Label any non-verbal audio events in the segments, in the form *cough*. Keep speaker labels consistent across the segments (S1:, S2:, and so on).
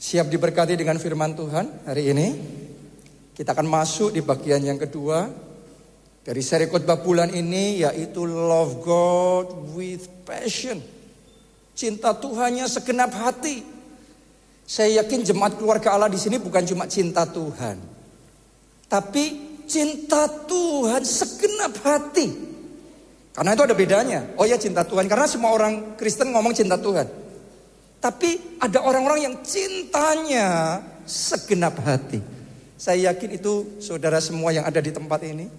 S1: Siap diberkati dengan firman Tuhan hari ini? Kita akan masuk di bagian yang kedua dari seri khotbah bulan ini yaitu Love God with Passion. Cinta Tuhannya segenap hati. Saya yakin jemaat keluarga Allah di sini bukan cuma cinta Tuhan. Tapi cinta Tuhan segenap hati. Karena itu ada bedanya. Oh ya cinta Tuhan. Karena semua orang Kristen ngomong cinta Tuhan. Tapi ada orang-orang yang cintanya segenap hati. Saya yakin itu saudara semua yang ada di tempat ini.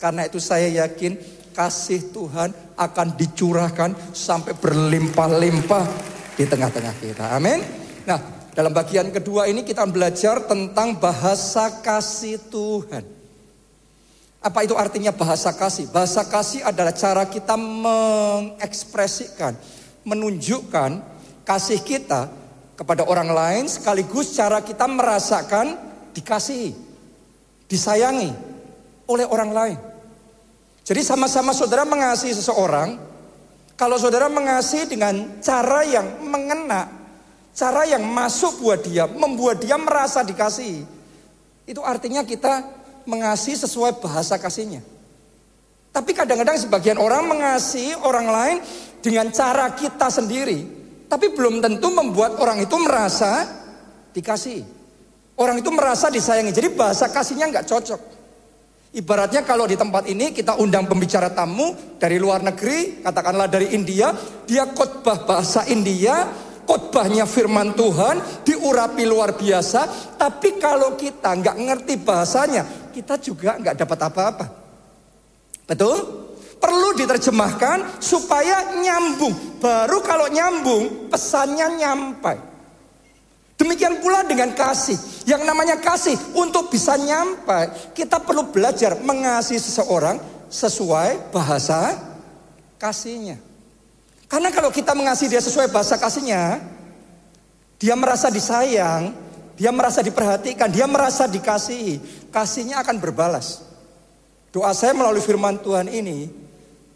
S1: Karena itu saya yakin kasih Tuhan akan dicurahkan sampai berlimpah-limpah di tengah-tengah kita. Amin. Nah, dalam bagian kedua ini kita belajar tentang bahasa kasih Tuhan. Apa itu artinya bahasa kasih? Bahasa kasih adalah cara kita mengekspresikan, menunjukkan kasih kita kepada orang lain sekaligus cara kita merasakan dikasihi, disayangi oleh orang lain. Jadi sama-sama saudara mengasihi seseorang, kalau saudara mengasihi dengan cara yang mengena, cara yang masuk buat dia, membuat dia merasa dikasihi, itu artinya kita mengasihi sesuai bahasa kasihnya. Tapi kadang-kadang sebagian orang mengasihi orang lain dengan cara kita sendiri, tapi belum tentu membuat orang itu merasa dikasih. Orang itu merasa disayangi. Jadi bahasa kasihnya nggak cocok. Ibaratnya kalau di tempat ini kita undang pembicara tamu dari luar negeri, katakanlah dari India, dia khotbah bahasa India, khotbahnya firman Tuhan, diurapi luar biasa, tapi kalau kita nggak ngerti bahasanya, kita juga nggak dapat apa-apa. Betul? Perlu diterjemahkan supaya nyambung. Baru kalau nyambung, pesannya nyampai. Demikian pula dengan kasih. Yang namanya kasih untuk bisa nyampai, kita perlu belajar mengasihi seseorang sesuai bahasa kasihnya. Karena kalau kita mengasihi dia sesuai bahasa kasihnya, dia merasa disayang, dia merasa diperhatikan, dia merasa dikasihi, kasihnya akan berbalas. Doa saya melalui firman Tuhan ini,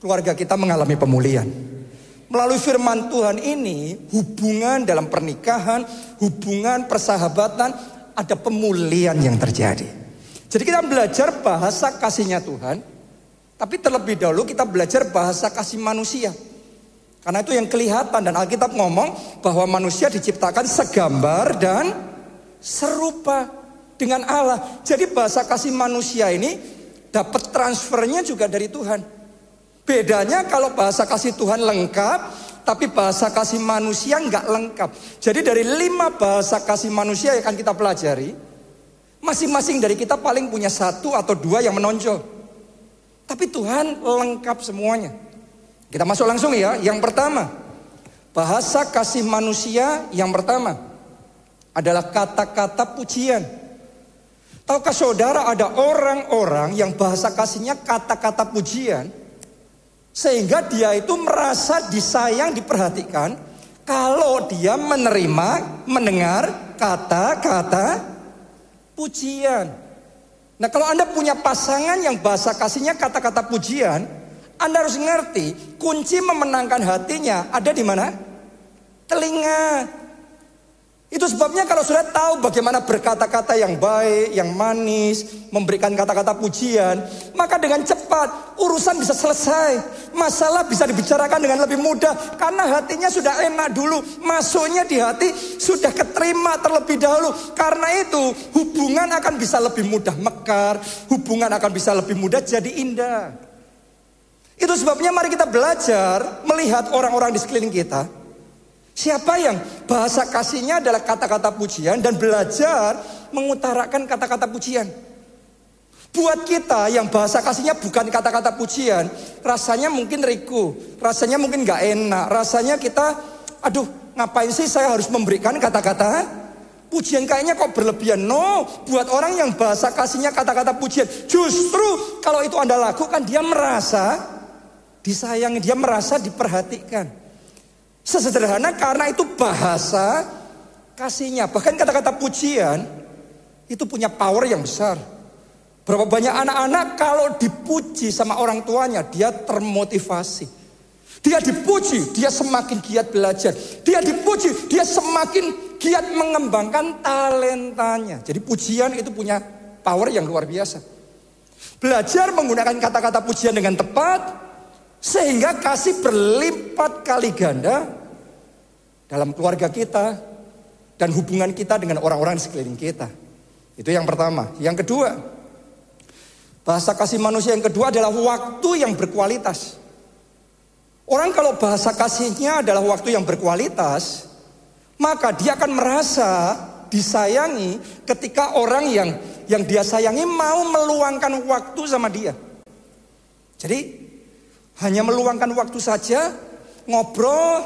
S1: keluarga kita mengalami pemulihan. Melalui firman Tuhan ini, hubungan dalam pernikahan, hubungan persahabatan, ada pemulihan yang terjadi. Jadi kita belajar bahasa kasihnya Tuhan, tapi terlebih dahulu kita belajar bahasa kasih manusia. Karena itu yang kelihatan dan Alkitab ngomong bahwa manusia diciptakan segambar dan serupa dengan Allah. Jadi bahasa kasih manusia ini dapat transfernya juga dari Tuhan. Bedanya kalau bahasa kasih Tuhan lengkap, tapi bahasa kasih manusia nggak lengkap. Jadi dari lima bahasa kasih manusia yang akan kita pelajari, masing-masing dari kita paling punya satu atau dua yang menonjol. Tapi Tuhan lengkap semuanya. Kita masuk langsung ya. Yang pertama, bahasa kasih manusia yang pertama adalah kata-kata pujian. Tahukah saudara ada orang-orang yang bahasa kasihnya kata-kata pujian? Sehingga dia itu merasa disayang, diperhatikan kalau dia menerima, mendengar kata-kata pujian. Nah, kalau Anda punya pasangan yang bahasa kasihnya kata-kata pujian, Anda harus ngerti kunci memenangkan hatinya ada di mana? Telinga. Itu sebabnya kalau sudah tahu bagaimana berkata-kata yang baik, yang manis, memberikan kata-kata pujian, maka dengan cepat urusan bisa selesai. Masalah bisa dibicarakan dengan lebih mudah karena hatinya sudah enak dulu. Masuknya di hati sudah keterima terlebih dahulu. Karena itu hubungan akan bisa lebih mudah mekar, hubungan akan bisa lebih mudah jadi indah. Itu sebabnya mari kita belajar melihat orang-orang di sekeliling kita Siapa yang bahasa kasihnya adalah kata-kata pujian dan belajar mengutarakan kata-kata pujian. Buat kita yang bahasa kasihnya bukan kata-kata pujian, rasanya mungkin riku, rasanya mungkin gak enak, rasanya kita, aduh ngapain sih saya harus memberikan kata-kata pujian kayaknya kok berlebihan. No, buat orang yang bahasa kasihnya kata-kata pujian, justru kalau itu anda lakukan dia merasa disayangi, dia merasa diperhatikan. Sesederhana karena itu bahasa kasihnya. Bahkan kata-kata pujian itu punya power yang besar. Berapa banyak anak-anak kalau dipuji sama orang tuanya dia termotivasi. Dia dipuji, dia semakin giat belajar. Dia dipuji, dia semakin giat mengembangkan talentanya. Jadi pujian itu punya power yang luar biasa. Belajar menggunakan kata-kata pujian dengan tepat, sehingga kasih berlipat kali ganda dalam keluarga kita dan hubungan kita dengan orang-orang di sekeliling kita. Itu yang pertama. Yang kedua, bahasa kasih manusia yang kedua adalah waktu yang berkualitas. Orang kalau bahasa kasihnya adalah waktu yang berkualitas, maka dia akan merasa disayangi ketika orang yang yang dia sayangi mau meluangkan waktu sama dia. Jadi hanya meluangkan waktu saja, ngobrol,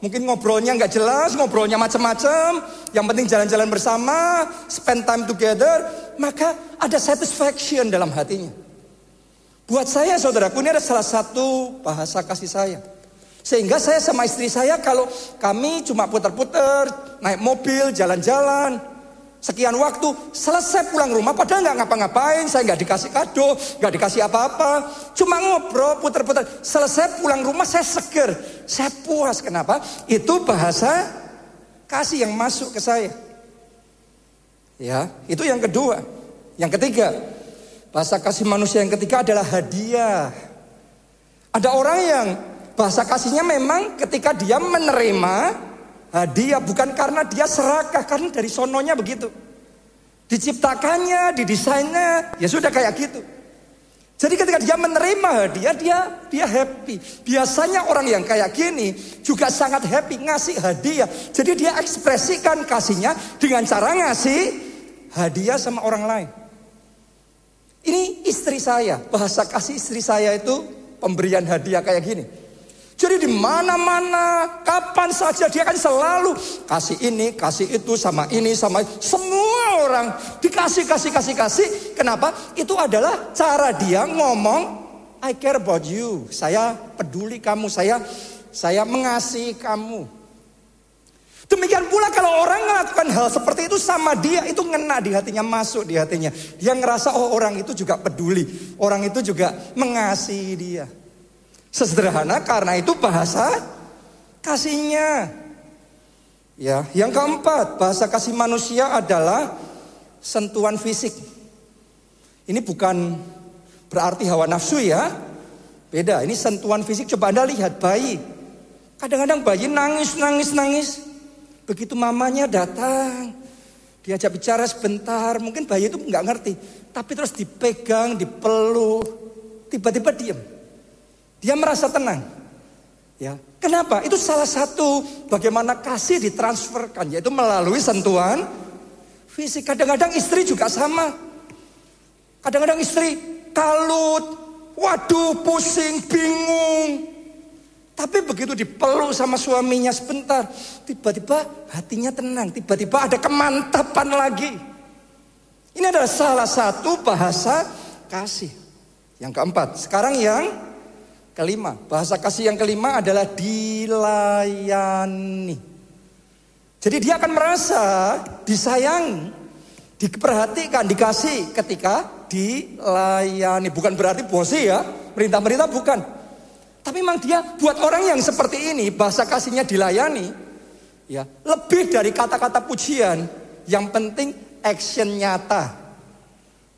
S1: mungkin ngobrolnya nggak jelas, ngobrolnya macam-macam, yang penting jalan-jalan bersama, spend time together, maka ada satisfaction dalam hatinya. Buat saya saudaraku ini adalah salah satu bahasa kasih saya. Sehingga saya sama istri saya kalau kami cuma putar-putar, naik mobil, jalan-jalan, sekian waktu, selesai pulang rumah padahal nggak ngapa-ngapain, saya nggak dikasih kado, nggak dikasih apa-apa, cuma ngobrol, putar-putar, selesai pulang rumah saya seger, saya puas. Kenapa? Itu bahasa kasih yang masuk ke saya. Ya, itu yang kedua. Yang ketiga, Bahasa kasih manusia yang ketiga adalah hadiah. Ada orang yang bahasa kasihnya memang ketika dia menerima hadiah bukan karena dia serakah, karena dari sononya begitu. Diciptakannya, didesainnya, ya sudah kayak gitu. Jadi ketika dia menerima hadiah, dia dia happy. Biasanya orang yang kayak gini juga sangat happy ngasih hadiah. Jadi dia ekspresikan kasihnya dengan cara ngasih hadiah sama orang lain. Ini istri saya, bahasa kasih istri saya itu pemberian hadiah kayak gini. Jadi di mana-mana, kapan saja dia kan selalu kasih ini, kasih itu, sama ini, sama itu. Semua orang dikasih, kasih, kasih, kasih. Kenapa? Itu adalah cara dia ngomong, I care about you. Saya peduli kamu, saya saya mengasihi kamu. Demikian pula kalau orang melakukan hal seperti itu sama dia, itu ngena di hatinya, masuk di hatinya. Dia ngerasa oh orang itu juga peduli, orang itu juga mengasihi dia. Sesederhana karena itu bahasa kasihnya. Ya, yang keempat, bahasa kasih manusia adalah sentuhan fisik. Ini bukan berarti hawa nafsu ya. Beda, ini sentuhan fisik. Coba Anda lihat bayi. Kadang-kadang bayi nangis, nangis, nangis. Begitu mamanya datang, diajak bicara sebentar, mungkin bayi itu nggak ngerti, tapi terus dipegang, dipeluk, tiba-tiba diam. Dia merasa tenang. Ya, kenapa? Itu salah satu bagaimana kasih ditransferkan, yaitu melalui sentuhan fisik. Kadang-kadang istri juga sama. Kadang-kadang istri kalut, waduh pusing, bingung. Tapi begitu dipeluk sama suaminya sebentar, tiba-tiba hatinya tenang, tiba-tiba ada kemantapan lagi. Ini adalah salah satu bahasa kasih. Yang keempat, sekarang yang kelima. Bahasa kasih yang kelima adalah dilayani. Jadi dia akan merasa disayang, diperhatikan, dikasih ketika dilayani. Bukan berarti bosi ya, perintah-perintah bukan. Tapi memang dia buat orang yang seperti ini bahasa kasihnya dilayani, ya lebih dari kata-kata pujian. Yang penting action nyata.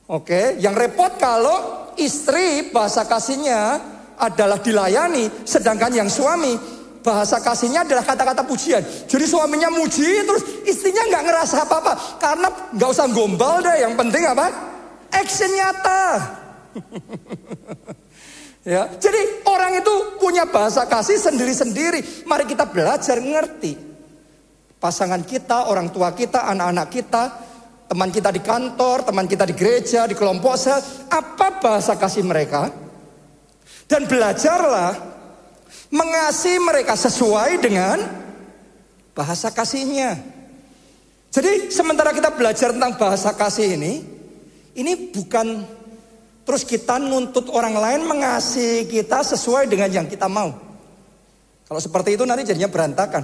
S1: Oke, yang repot kalau istri bahasa kasihnya adalah dilayani, sedangkan yang suami bahasa kasihnya adalah kata-kata pujian. Jadi suaminya muji, terus istrinya nggak ngerasa apa-apa karena nggak usah gombal deh. Yang penting apa? Action nyata. *laughs* Ya, jadi orang itu punya bahasa kasih sendiri-sendiri. Mari kita belajar ngerti. Pasangan kita, orang tua kita, anak-anak kita, teman kita di kantor, teman kita di gereja, di kelompok sel, apa bahasa kasih mereka? Dan belajarlah mengasihi mereka sesuai dengan bahasa kasihnya. Jadi sementara kita belajar tentang bahasa kasih ini, ini bukan Terus kita nuntut orang lain mengasihi kita sesuai dengan yang kita mau. Kalau seperti itu nanti jadinya berantakan.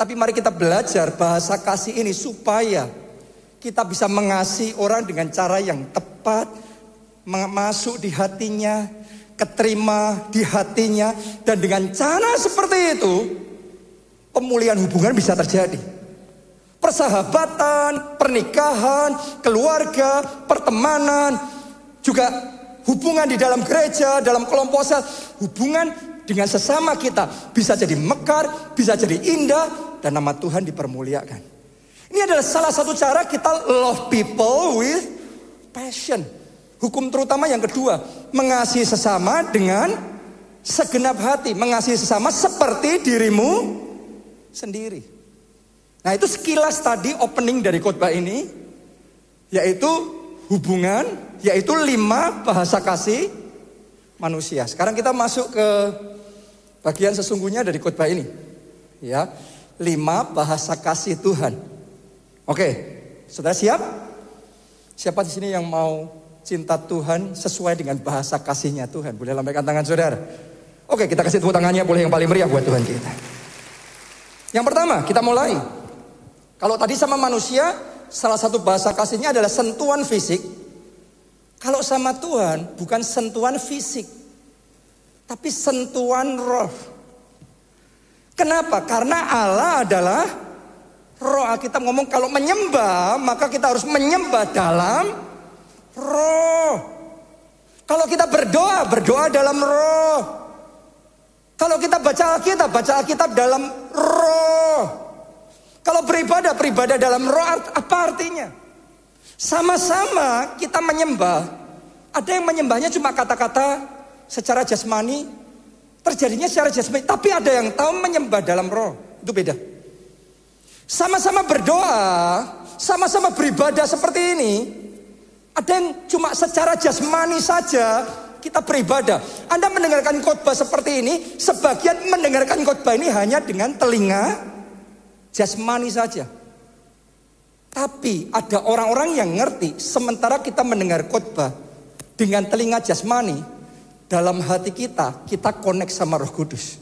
S1: Tapi mari kita belajar bahasa kasih ini supaya kita bisa mengasihi orang dengan cara yang tepat, masuk di hatinya, keterima di hatinya. Dan dengan cara seperti itu, pemulihan hubungan bisa terjadi. Persahabatan, pernikahan, keluarga, pertemanan, juga hubungan di dalam gereja, dalam kelompok sel, hubungan dengan sesama kita bisa jadi mekar, bisa jadi indah, dan nama Tuhan dipermuliakan. Ini adalah salah satu cara kita love people with passion. Hukum terutama yang kedua, mengasihi sesama dengan segenap hati, mengasihi sesama seperti dirimu sendiri. Nah, itu sekilas tadi opening dari khotbah ini yaitu hubungan, yaitu lima bahasa kasih manusia. Sekarang kita masuk ke bagian sesungguhnya dari khotbah ini. Ya, lima bahasa kasih Tuhan. Oke, sudah siap? Siapa di sini yang mau cinta Tuhan sesuai dengan bahasa kasihnya Tuhan. Boleh lambaikan tangan saudara. Oke kita kasih tepuk tangannya boleh yang paling meriah buat Tuhan kita. Yang pertama kita mulai. Kalau tadi sama manusia salah satu bahasa kasihnya adalah sentuhan fisik. Kalau sama Tuhan bukan sentuhan fisik. Tapi sentuhan roh. Kenapa? Karena Allah adalah roh. Kita ngomong kalau menyembah maka kita harus menyembah dalam roh. Kalau kita berdoa, berdoa dalam roh. Kalau kita baca Alkitab, baca Alkitab dalam roh. Kalau beribadah, beribadah dalam roh apa artinya? Sama-sama kita menyembah. Ada yang menyembahnya cuma kata-kata secara jasmani, terjadinya secara jasmani, tapi ada yang tahu menyembah dalam roh. Itu beda. Sama-sama berdoa, sama-sama beribadah seperti ini, ada yang cuma secara jasmani saja kita beribadah. Anda mendengarkan khotbah seperti ini, sebagian mendengarkan khotbah ini hanya dengan telinga jasmani saja. Tapi ada orang-orang yang ngerti sementara kita mendengar khotbah dengan telinga jasmani, dalam hati kita kita konek sama Roh Kudus.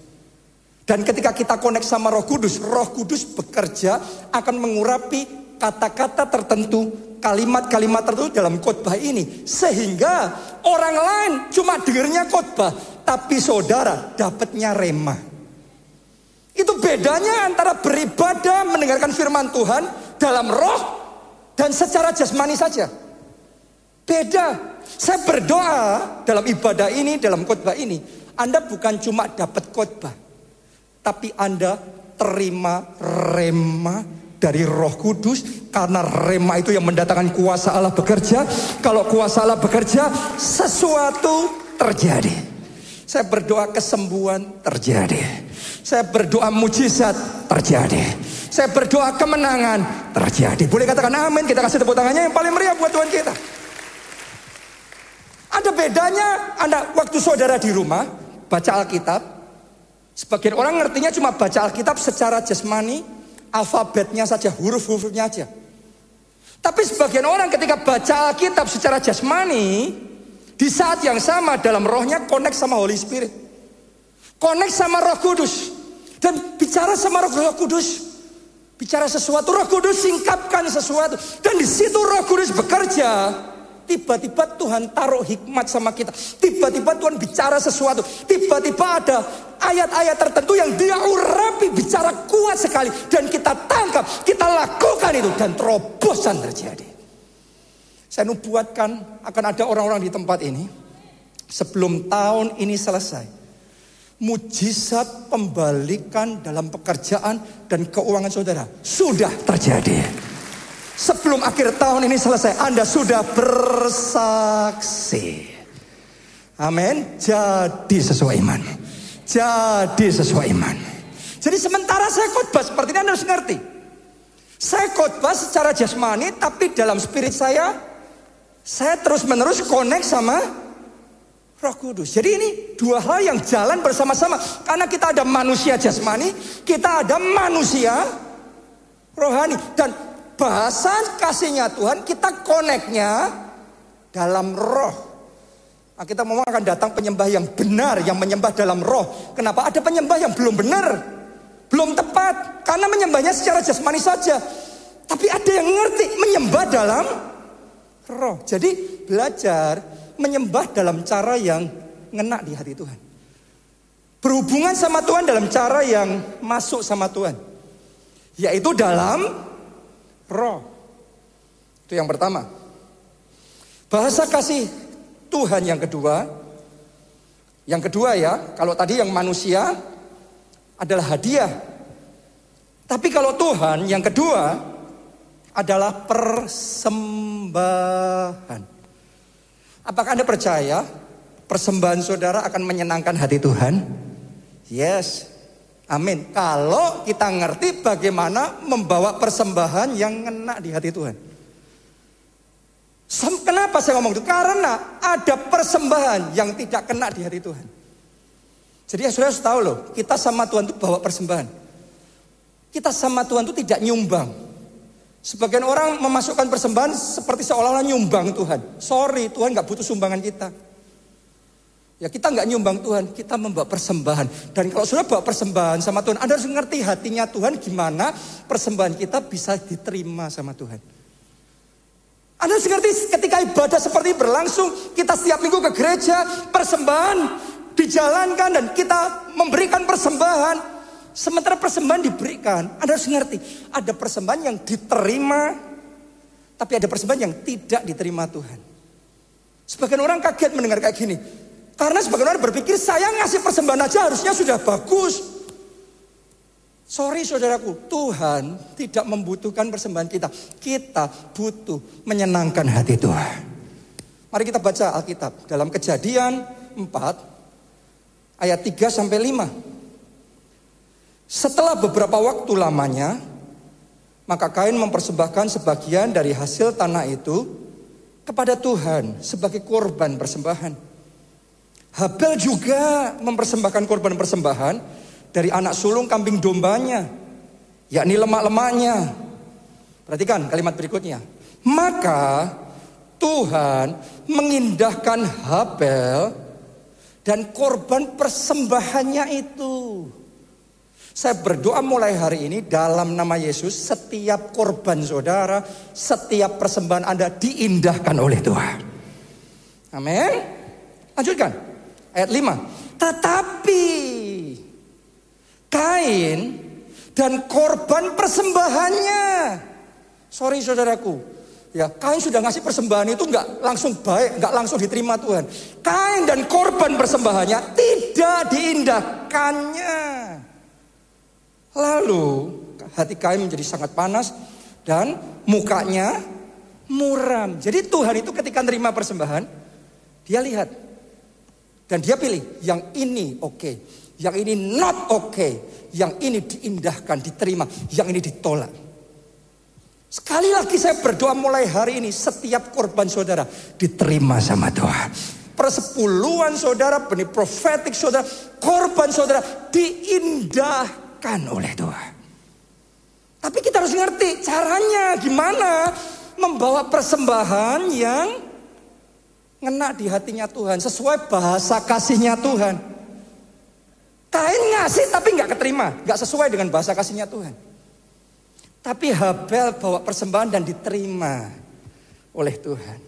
S1: Dan ketika kita konek sama Roh Kudus, Roh Kudus bekerja akan mengurapi kata-kata tertentu kalimat-kalimat tertentu dalam khotbah ini sehingga orang lain cuma dengarnya khotbah tapi saudara dapatnya rema. Itu bedanya antara beribadah mendengarkan firman Tuhan dalam roh dan secara jasmani saja. Beda. Saya berdoa dalam ibadah ini, dalam khotbah ini, Anda bukan cuma dapat khotbah, tapi Anda terima rema dari Roh Kudus karena rema itu yang mendatangkan kuasa Allah bekerja. Kalau kuasa Allah bekerja, sesuatu terjadi. Saya berdoa kesembuhan terjadi. Saya berdoa mujizat terjadi. Saya berdoa kemenangan terjadi. Boleh katakan amin. Kita kasih tepuk tangannya yang paling meriah buat Tuhan kita. Ada bedanya Anda waktu saudara di rumah baca Alkitab. Sebagian orang ngertinya cuma baca Alkitab secara jasmani, alfabetnya saja, huruf-hurufnya aja. Tapi sebagian orang ketika baca Alkitab secara jasmani, di saat yang sama dalam rohnya connect sama Holy Spirit. Connect sama roh kudus. Dan bicara sama roh, roh kudus. Bicara sesuatu, roh kudus singkapkan sesuatu. Dan di situ roh kudus bekerja. Tiba-tiba Tuhan taruh hikmat sama kita. Tiba-tiba Tuhan bicara sesuatu. Tiba-tiba ada ayat-ayat tertentu yang dia urapi bicara kuat sekali. Dan kita tangkap, kita lakukan itu. Dan terobosan terjadi. Saya nubuatkan akan ada orang-orang di tempat ini. Sebelum tahun ini selesai. Mujizat pembalikan dalam pekerjaan dan keuangan saudara. Sudah terjadi. Sebelum akhir tahun ini selesai, Anda sudah bersaksi. Amin. Jadi sesuai iman. Jadi sesuai iman. Jadi sementara saya khotbah seperti ini Anda harus ngerti. Saya khotbah secara jasmani, tapi dalam spirit saya, saya terus menerus connect sama Roh Kudus. Jadi ini dua hal yang jalan bersama-sama. Karena kita ada manusia jasmani, kita ada manusia rohani. Dan bahasa kasihnya Tuhan kita koneknya dalam roh. Nah, kita mau akan datang penyembah yang benar, yang menyembah dalam roh. Kenapa? Ada penyembah yang belum benar, belum tepat, karena menyembahnya secara jasmani saja. Tapi ada yang ngerti menyembah dalam roh. Jadi belajar menyembah dalam cara yang ngena di hati Tuhan. Berhubungan sama Tuhan dalam cara yang masuk sama Tuhan. Yaitu dalam roh. Itu yang pertama. Bahasa kasih Tuhan yang kedua. Yang kedua ya, kalau tadi yang manusia adalah hadiah. Tapi kalau Tuhan yang kedua adalah persembahan. Apakah Anda percaya persembahan saudara akan menyenangkan hati Tuhan? Yes. Amin. Kalau kita ngerti bagaimana membawa persembahan yang ngena di hati Tuhan. Kenapa saya ngomong itu? Karena ada persembahan yang tidak kena di hati Tuhan. Jadi ya saudara harus tahu loh, kita sama Tuhan itu bawa persembahan. Kita sama Tuhan itu tidak nyumbang. Sebagian orang memasukkan persembahan seperti seolah-olah nyumbang Tuhan. Sorry, Tuhan nggak butuh sumbangan kita. Ya kita nggak nyumbang Tuhan, kita membawa persembahan. Dan kalau sudah bawa persembahan sama Tuhan, Anda harus mengerti hatinya Tuhan gimana persembahan kita bisa diterima sama Tuhan. Anda harus mengerti ketika ibadah seperti berlangsung, kita setiap minggu ke gereja, persembahan dijalankan dan kita memberikan persembahan. Sementara persembahan diberikan, Anda harus mengerti, ada persembahan yang diterima, tapi ada persembahan yang tidak diterima Tuhan. Sebagian orang kaget mendengar kayak gini, karena sebagian berpikir saya ngasih persembahan aja harusnya sudah bagus. Sorry saudaraku, Tuhan tidak membutuhkan persembahan kita. Kita butuh menyenangkan hati Tuhan. Mari kita baca Alkitab dalam Kejadian 4 ayat 3 sampai 5. Setelah beberapa waktu lamanya, maka Kain mempersembahkan sebagian dari hasil tanah itu kepada Tuhan sebagai korban persembahan. Habel juga mempersembahkan korban persembahan dari anak sulung kambing dombanya, yakni lemak-lemaknya. Perhatikan kalimat berikutnya. Maka Tuhan mengindahkan Habel dan korban persembahannya itu. Saya berdoa mulai hari ini dalam nama Yesus setiap korban saudara, setiap persembahan Anda diindahkan oleh Tuhan. Amin. Lanjutkan. Ayat 5. Tetapi Kain dan korban persembahannya. Sorry saudaraku. Ya, Kain sudah ngasih persembahan itu nggak langsung baik, nggak langsung diterima Tuhan. Kain dan korban persembahannya tidak diindahkannya. Lalu hati Kain menjadi sangat panas dan mukanya muram. Jadi Tuhan itu ketika menerima persembahan, dia lihat dan dia pilih yang ini oke, okay. yang ini not oke, okay. yang ini diindahkan, diterima, yang ini ditolak. Sekali lagi saya berdoa mulai hari ini setiap korban saudara diterima sama Tuhan. Persepuluhan saudara, benih profetik saudara, korban saudara diindahkan oleh Tuhan. Tapi kita harus ngerti caranya gimana membawa persembahan yang ngena di hatinya Tuhan, sesuai bahasa kasihnya Tuhan. Kain ngasih tapi nggak keterima, nggak sesuai dengan bahasa kasihnya Tuhan. Tapi Habel bawa persembahan dan diterima oleh Tuhan.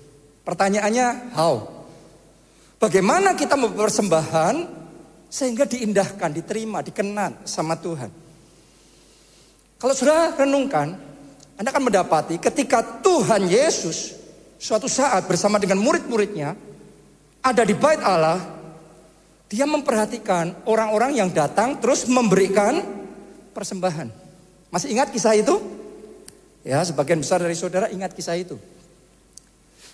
S1: Pertanyaannya, how? Bagaimana kita membawa persembahan sehingga diindahkan, diterima, dikenan sama Tuhan? Kalau sudah renungkan, Anda akan mendapati ketika Tuhan Yesus suatu saat bersama dengan murid-muridnya ada di bait Allah, dia memperhatikan orang-orang yang datang terus memberikan persembahan. Masih ingat kisah itu? Ya, sebagian besar dari saudara ingat kisah itu.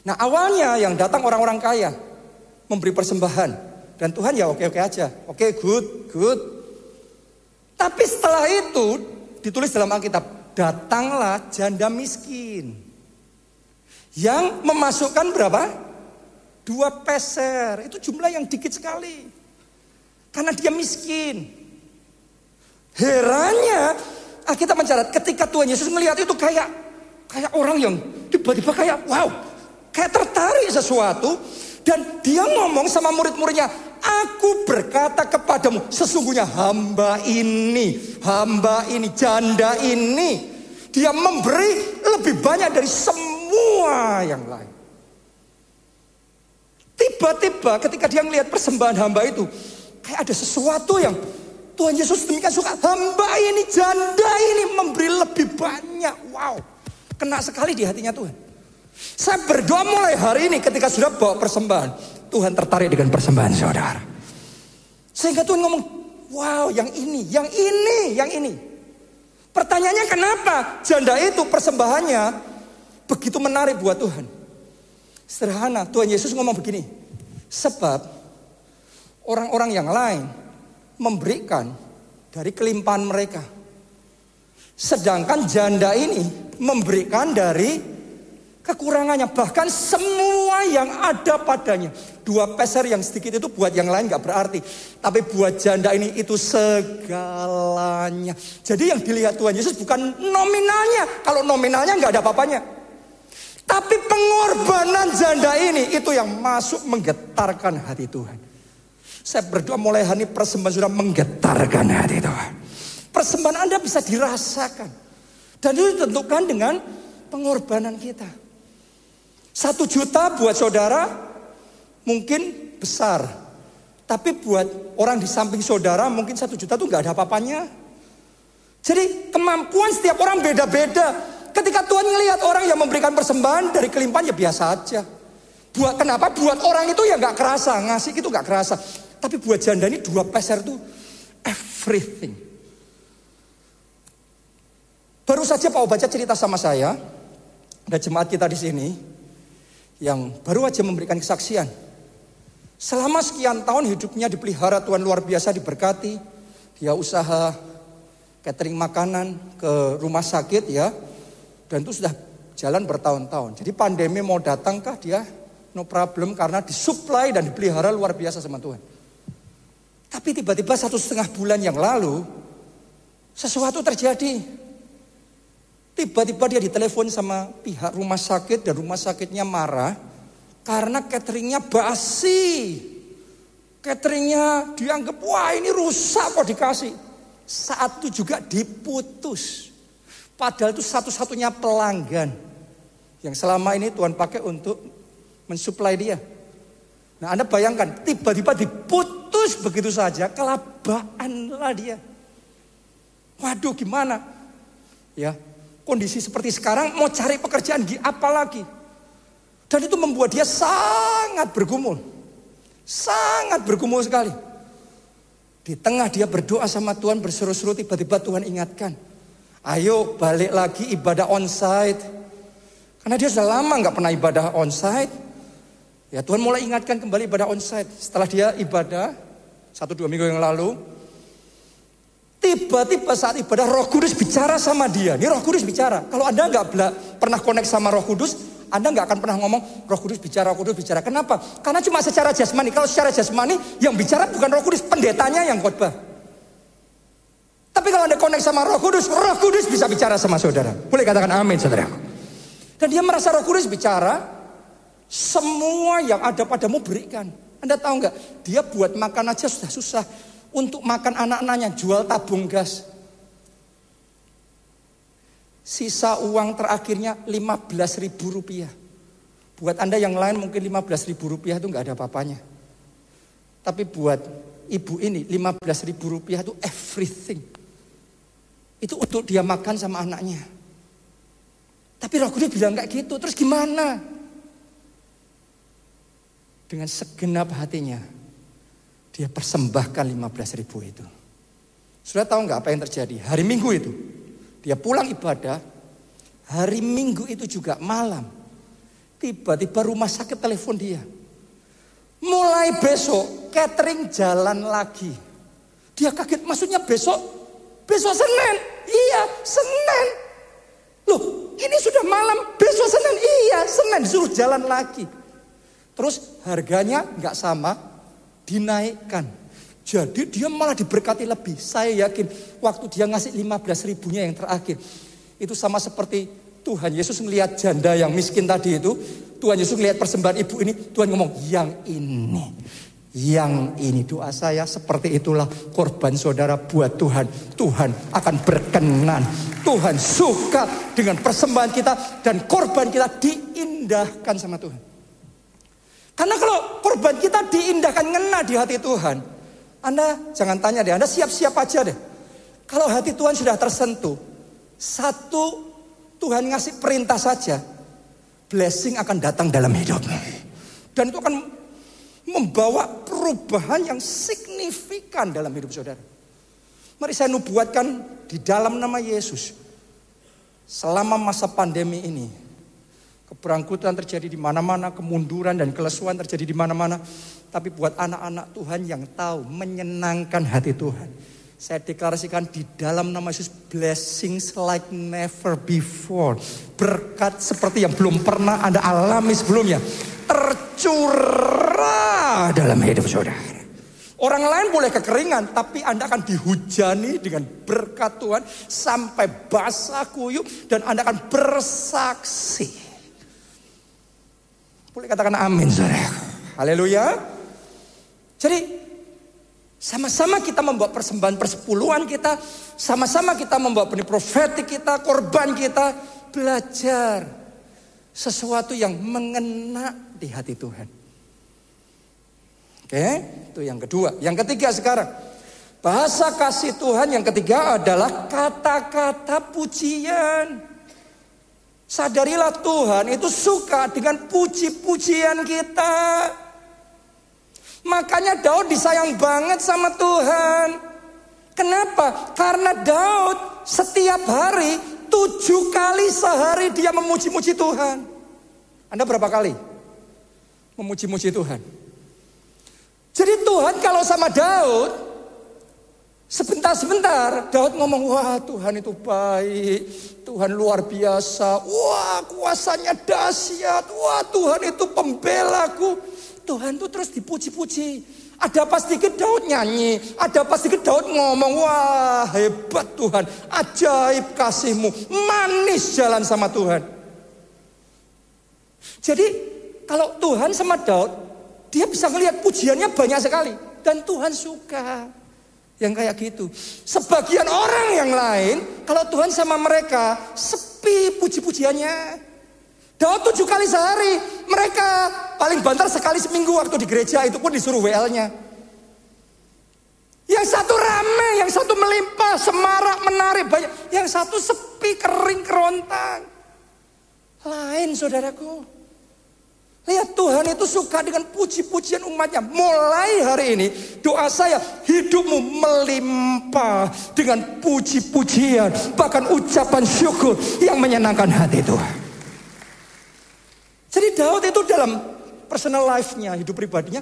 S1: Nah, awalnya yang datang orang-orang kaya memberi persembahan dan Tuhan ya oke-oke aja. Oke, good, good. Tapi setelah itu ditulis dalam Alkitab, datanglah janda miskin. Yang memasukkan berapa? Dua peser. Itu jumlah yang dikit sekali. Karena dia miskin. Herannya kita mencatat ketika Tuhan Yesus melihat itu kayak kayak orang yang tiba-tiba kayak wow, kayak tertarik sesuatu dan dia ngomong sama murid-muridnya, "Aku berkata kepadamu, sesungguhnya hamba ini, hamba ini, janda ini, dia memberi lebih banyak dari semua semua yang lain. Tiba-tiba ketika dia melihat persembahan hamba itu, kayak ada sesuatu yang Tuhan Yesus demikian suka. Hamba ini, janda ini memberi lebih banyak. Wow, kena sekali di hatinya Tuhan. Saya berdoa mulai hari ini ketika sudah bawa persembahan. Tuhan tertarik dengan persembahan saudara. Sehingga Tuhan ngomong, wow yang ini, yang ini, yang ini. Pertanyaannya kenapa janda itu persembahannya begitu menarik buat Tuhan. Sederhana, Tuhan Yesus ngomong begini. Sebab orang-orang yang lain memberikan dari kelimpahan mereka. Sedangkan janda ini memberikan dari kekurangannya. Bahkan semua yang ada padanya. Dua peser yang sedikit itu buat yang lain gak berarti. Tapi buat janda ini itu segalanya. Jadi yang dilihat Tuhan Yesus bukan nominalnya. Kalau nominalnya gak ada apa-apanya. Tapi pengorbanan janda ini itu yang masuk menggetarkan hati Tuhan. Saya berdoa mulai hari ini persembahan sudah menggetarkan hati Tuhan. Persembahan Anda bisa dirasakan. Dan itu ditentukan dengan pengorbanan kita. Satu juta buat saudara mungkin besar. Tapi buat orang di samping saudara mungkin satu juta itu nggak ada apa-apanya. Jadi kemampuan setiap orang beda-beda. Ketika Tuhan melihat orang yang memberikan persembahan dari kelimpahan ya biasa aja. Buat kenapa? Buat orang itu ya nggak kerasa ngasih itu nggak kerasa. Tapi buat janda ini dua peser itu everything. Baru saja Pak baca cerita sama saya, ada jemaat kita di sini yang baru aja memberikan kesaksian. Selama sekian tahun hidupnya dipelihara Tuhan luar biasa diberkati. Dia usaha catering makanan ke rumah sakit ya. Dan itu sudah jalan bertahun-tahun. Jadi pandemi mau datangkah dia no problem karena disuplai dan dipelihara luar biasa sama Tuhan. Tapi tiba-tiba satu setengah bulan yang lalu, sesuatu terjadi. Tiba-tiba dia ditelepon sama pihak rumah sakit dan rumah sakitnya marah karena cateringnya basi. Cateringnya dianggap, wah ini rusak kok dikasih. Saat itu juga diputus. Padahal itu satu-satunya pelanggan yang selama ini Tuhan pakai untuk mensuplai dia. Nah Anda bayangkan, tiba-tiba diputus begitu saja, kelabaanlah dia. Waduh gimana? Ya, kondisi seperti sekarang mau cari pekerjaan apa lagi? Dan itu membuat dia sangat bergumul. Sangat bergumul sekali. Di tengah dia berdoa sama Tuhan berseru-seru tiba-tiba Tuhan ingatkan. Ayo balik lagi ibadah onsite. Karena dia sudah lama nggak pernah ibadah onsite. Ya Tuhan mulai ingatkan kembali ibadah onsite. Setelah dia ibadah satu dua minggu yang lalu, tiba-tiba saat ibadah Roh Kudus bicara sama dia. Ini Roh Kudus bicara. Kalau anda nggak pernah connect sama Roh Kudus, anda nggak akan pernah ngomong Roh Kudus bicara, Roh Kudus bicara. Kenapa? Karena cuma secara jasmani. Kalau secara jasmani yang bicara bukan Roh Kudus, pendetanya yang khotbah. Tapi kalau anda connect sama Roh Kudus, Roh Kudus bisa bicara sama saudara. Boleh katakan amin saudara. Dan dia merasa Roh Kudus bicara, semua yang ada padamu berikan. Anda tahu nggak? Dia buat makan aja sudah susah. Untuk makan anak-anaknya jual tabung gas. Sisa uang terakhirnya 15 ribu rupiah. Buat Anda yang lain mungkin 15 ribu rupiah itu nggak ada apa-apanya. Tapi buat ibu ini 15 ribu rupiah itu everything. Itu untuk dia makan sama anaknya. Tapi roh kudus bilang kayak gitu. Terus gimana? Dengan segenap hatinya. Dia persembahkan 15 ribu itu. Sudah tahu nggak apa yang terjadi? Hari Minggu itu. Dia pulang ibadah. Hari Minggu itu juga malam. Tiba-tiba rumah sakit telepon dia. Mulai besok catering jalan lagi. Dia kaget maksudnya besok. Besok Senin. Iya Senin. Loh ini sudah malam. Besok Senin. Iya Senin disuruh jalan lagi. Terus harganya nggak sama, dinaikkan. Jadi dia malah diberkati lebih. Saya yakin waktu dia ngasih 15 ribunya yang terakhir. Itu sama seperti Tuhan Yesus melihat janda yang miskin tadi itu. Tuhan Yesus melihat persembahan ibu ini. Tuhan ngomong yang ini. Yang ini doa saya seperti itulah korban saudara buat Tuhan. Tuhan akan berkenan. Tuhan suka dengan persembahan kita dan korban kita diindahkan sama Tuhan. Karena kalau korban kita diindahkan ngena di hati Tuhan, Anda jangan tanya deh, Anda siap-siap aja deh. Kalau hati Tuhan sudah tersentuh, satu Tuhan ngasih perintah saja, blessing akan datang dalam hidupmu. Dan itu akan membawa perubahan yang signifikan dalam hidup saudara. Mari saya nubuatkan di dalam nama Yesus. Selama masa pandemi ini, Keberangkutan terjadi di mana-mana, kemunduran dan kelesuan terjadi di mana-mana. Tapi buat anak-anak Tuhan yang tahu menyenangkan hati Tuhan. Saya deklarasikan di dalam nama Yesus blessings like never before. Berkat seperti yang belum pernah Anda alami sebelumnya. Tercurah dalam hidup saudara. Orang lain boleh kekeringan, tapi Anda akan dihujani dengan berkat Tuhan sampai basah kuyup dan Anda akan bersaksi. Boleh katakan amin, saudara. Haleluya. Jadi sama-sama kita membuat persembahan persepuluhan kita, sama-sama kita membuat benih profetik kita, korban kita, belajar sesuatu yang mengena di hati Tuhan. Oke, itu yang kedua. Yang ketiga sekarang, bahasa kasih Tuhan yang ketiga adalah kata-kata pujian. Sadarilah Tuhan itu suka dengan puji-pujian kita. Makanya Daud disayang banget sama Tuhan. Kenapa? Karena Daud setiap hari tujuh kali sehari dia memuji-muji Tuhan. Anda berapa kali memuji-muji Tuhan? Jadi Tuhan kalau sama Daud Sebentar-sebentar Daud ngomong, wah Tuhan itu baik, Tuhan luar biasa, wah kuasanya dahsyat, wah Tuhan itu pembelaku. Tuhan itu terus dipuji-puji. Ada pas sedikit Daud nyanyi, ada pas sedikit Daud ngomong, wah hebat Tuhan, ajaib kasihmu, manis jalan sama Tuhan. Jadi kalau Tuhan sama Daud, dia bisa melihat pujiannya banyak sekali. Dan Tuhan suka. Yang kayak gitu. Sebagian orang yang lain, kalau Tuhan sama mereka, sepi puji-pujiannya. Daud tujuh kali sehari. Mereka paling banter sekali seminggu waktu di gereja, itu pun disuruh WL-nya. Yang satu rame, yang satu melimpah, semarak, menarik, banyak. Yang satu sepi, kering, kerontang. Lain saudaraku. Lihat Tuhan itu suka dengan puji-pujian umatnya. Mulai hari ini doa saya hidupmu melimpah dengan puji-pujian. Bahkan ucapan syukur yang menyenangkan hati Tuhan. Jadi Daud itu dalam personal life-nya, hidup pribadinya.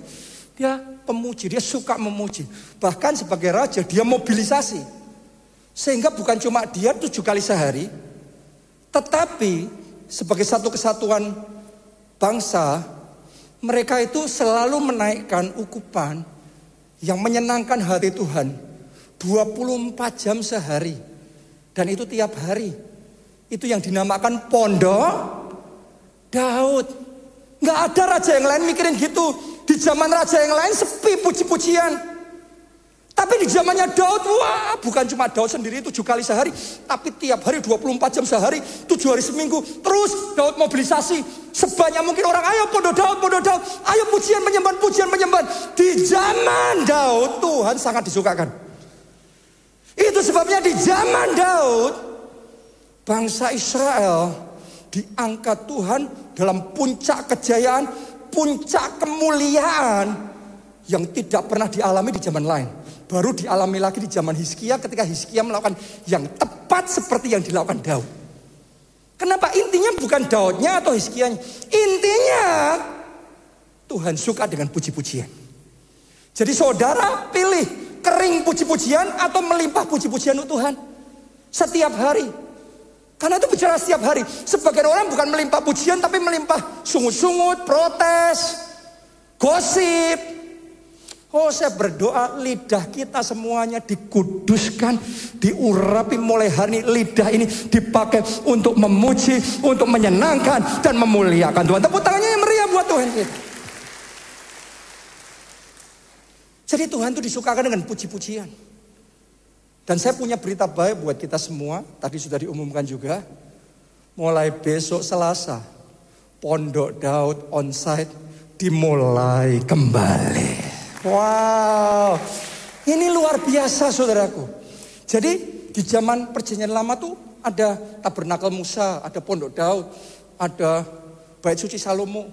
S1: Dia pemuji, dia suka memuji. Bahkan sebagai raja dia mobilisasi. Sehingga bukan cuma dia tujuh kali sehari. Tetapi sebagai satu kesatuan bangsa, mereka itu selalu menaikkan ukupan yang menyenangkan hati Tuhan 24 jam sehari. Dan itu tiap hari. Itu yang dinamakan pondok Daud. Nggak ada raja yang lain mikirin gitu. Di zaman raja yang lain sepi puji-pujian. Tapi di zamannya Daud, wah bukan cuma Daud sendiri tujuh kali sehari. Tapi tiap hari 24 jam sehari, tujuh hari seminggu. Terus Daud mobilisasi. Sebanyak mungkin orang, ayo podo Daud, podo Daud. Ayo pujian menyembah, pujian menyembah. Di zaman Daud, Tuhan sangat disukakan. Itu sebabnya di zaman Daud, bangsa Israel diangkat Tuhan dalam puncak kejayaan, puncak kemuliaan yang tidak pernah dialami di zaman lain baru dialami lagi di zaman Hizkia ketika Hizkia melakukan yang tepat seperti yang dilakukan Daud. Kenapa? Intinya bukan Daudnya atau Hizkianya. Intinya Tuhan suka dengan puji-pujian. Jadi saudara pilih kering puji-pujian atau melimpah puji-pujian untuk Tuhan. Setiap hari. Karena itu bicara setiap hari. Sebagian orang bukan melimpah pujian tapi melimpah sungut-sungut, protes, gosip, Oh saya berdoa lidah kita semuanya dikuduskan, diurapi mulai hari ini lidah ini dipakai untuk memuji, untuk menyenangkan dan memuliakan Tuhan. Tepuk tangannya yang meriah buat Tuhan kita. Jadi Tuhan itu disukakan dengan puji-pujian. Dan saya punya berita baik buat kita semua, tadi sudah diumumkan juga. Mulai besok Selasa, Pondok Daud onsite dimulai kembali. Wow, ini luar biasa saudaraku. Jadi di zaman perjanjian lama tuh ada tabernakel Musa, ada pondok Daud, ada bait suci Salomo.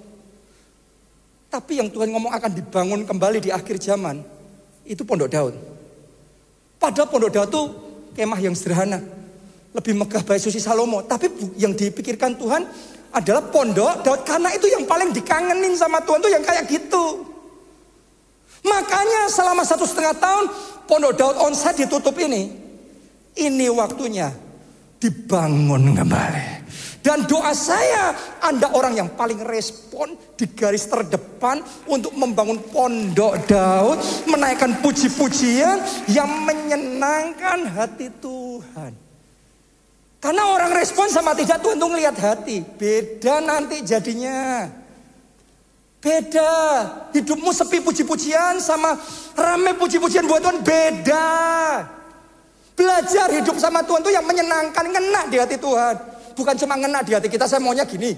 S1: Tapi yang Tuhan ngomong akan dibangun kembali di akhir zaman, itu pondok Daud. Pada pondok Daud tuh kemah yang sederhana. Lebih megah bait suci Salomo. Tapi yang dipikirkan Tuhan adalah pondok Daud. Karena itu yang paling dikangenin sama Tuhan tuh yang kayak gitu. Makanya selama satu setengah tahun pondok Daud onsite ditutup ini. Ini waktunya dibangun kembali. Dan doa saya, Anda orang yang paling respon di garis terdepan untuk membangun pondok Daud, menaikkan puji-pujian yang menyenangkan hati Tuhan. Karena orang respon sama tidak Tuhan tuh ngelihat hati. Beda nanti jadinya. Beda. Hidupmu sepi puji-pujian sama rame puji-pujian buat Tuhan beda. Belajar hidup sama Tuhan tuh yang menyenangkan, ngena di hati Tuhan. Bukan cuma ngena di hati kita, saya maunya gini.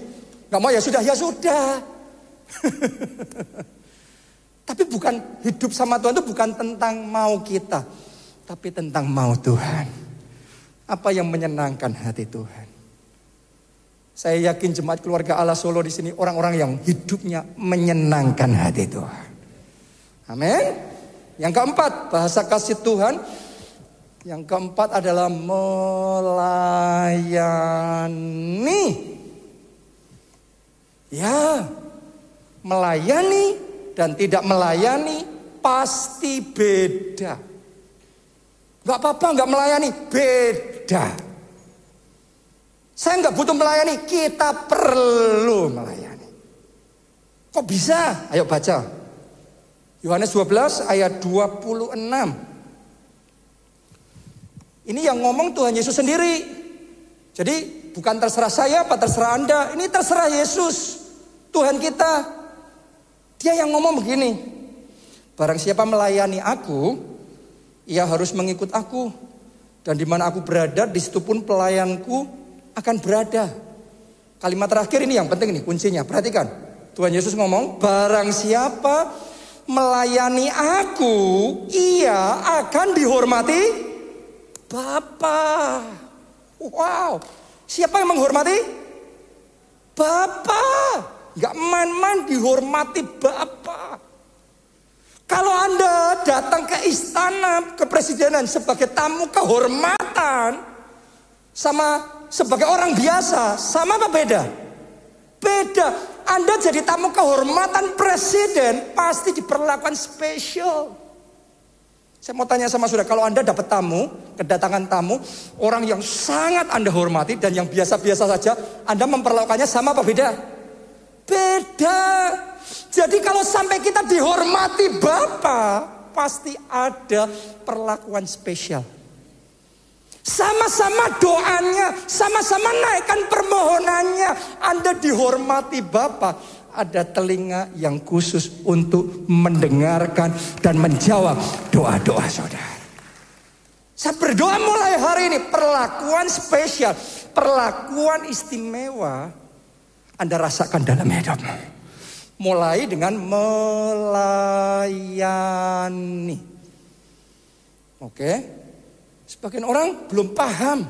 S1: Gak mau ya sudah, ya sudah. *laughs* Tapi bukan hidup sama Tuhan itu bukan tentang mau kita. Tapi tentang mau Tuhan. Apa yang menyenangkan hati Tuhan. Saya yakin jemaat keluarga Allah Solo di sini orang-orang yang hidupnya menyenangkan hati Tuhan. Amin. Yang keempat, bahasa kasih Tuhan yang keempat adalah melayani. Ya, melayani dan tidak melayani pasti beda. Gak apa-apa gak melayani, beda. Saya nggak butuh melayani, kita perlu melayani. Kok bisa? Ayo baca. Yohanes 12 ayat 26. Ini yang ngomong Tuhan Yesus sendiri. Jadi bukan terserah saya apa terserah Anda. Ini terserah Yesus. Tuhan kita. Dia yang ngomong begini. Barang siapa melayani aku, ia harus mengikut aku. Dan di mana aku berada, di situ pun pelayanku akan berada. Kalimat terakhir ini yang penting nih kuncinya. Perhatikan. Tuhan Yesus ngomong, barang siapa melayani aku, ia akan dihormati Bapa. Wow. Siapa yang menghormati? Bapa. Gak main-main dihormati Bapa. Kalau Anda datang ke istana kepresidenan sebagai tamu kehormatan sama sebagai orang biasa, sama apa beda? Beda. Anda jadi tamu kehormatan presiden pasti diperlakukan spesial. Saya mau tanya sama saudara, kalau Anda dapat tamu, kedatangan tamu, orang yang sangat Anda hormati dan yang biasa-biasa saja, Anda memperlakukannya sama apa beda? Beda. Jadi kalau sampai kita dihormati Bapak, pasti ada perlakuan spesial. Sama-sama doanya, sama-sama naikkan permohonannya. Anda dihormati Bapak, ada telinga yang khusus untuk mendengarkan dan menjawab doa-doa saudara. Saya berdoa mulai hari ini perlakuan spesial, perlakuan istimewa Anda rasakan dalam hidupmu. Mulai dengan melayani. Oke. Sebagian orang belum paham.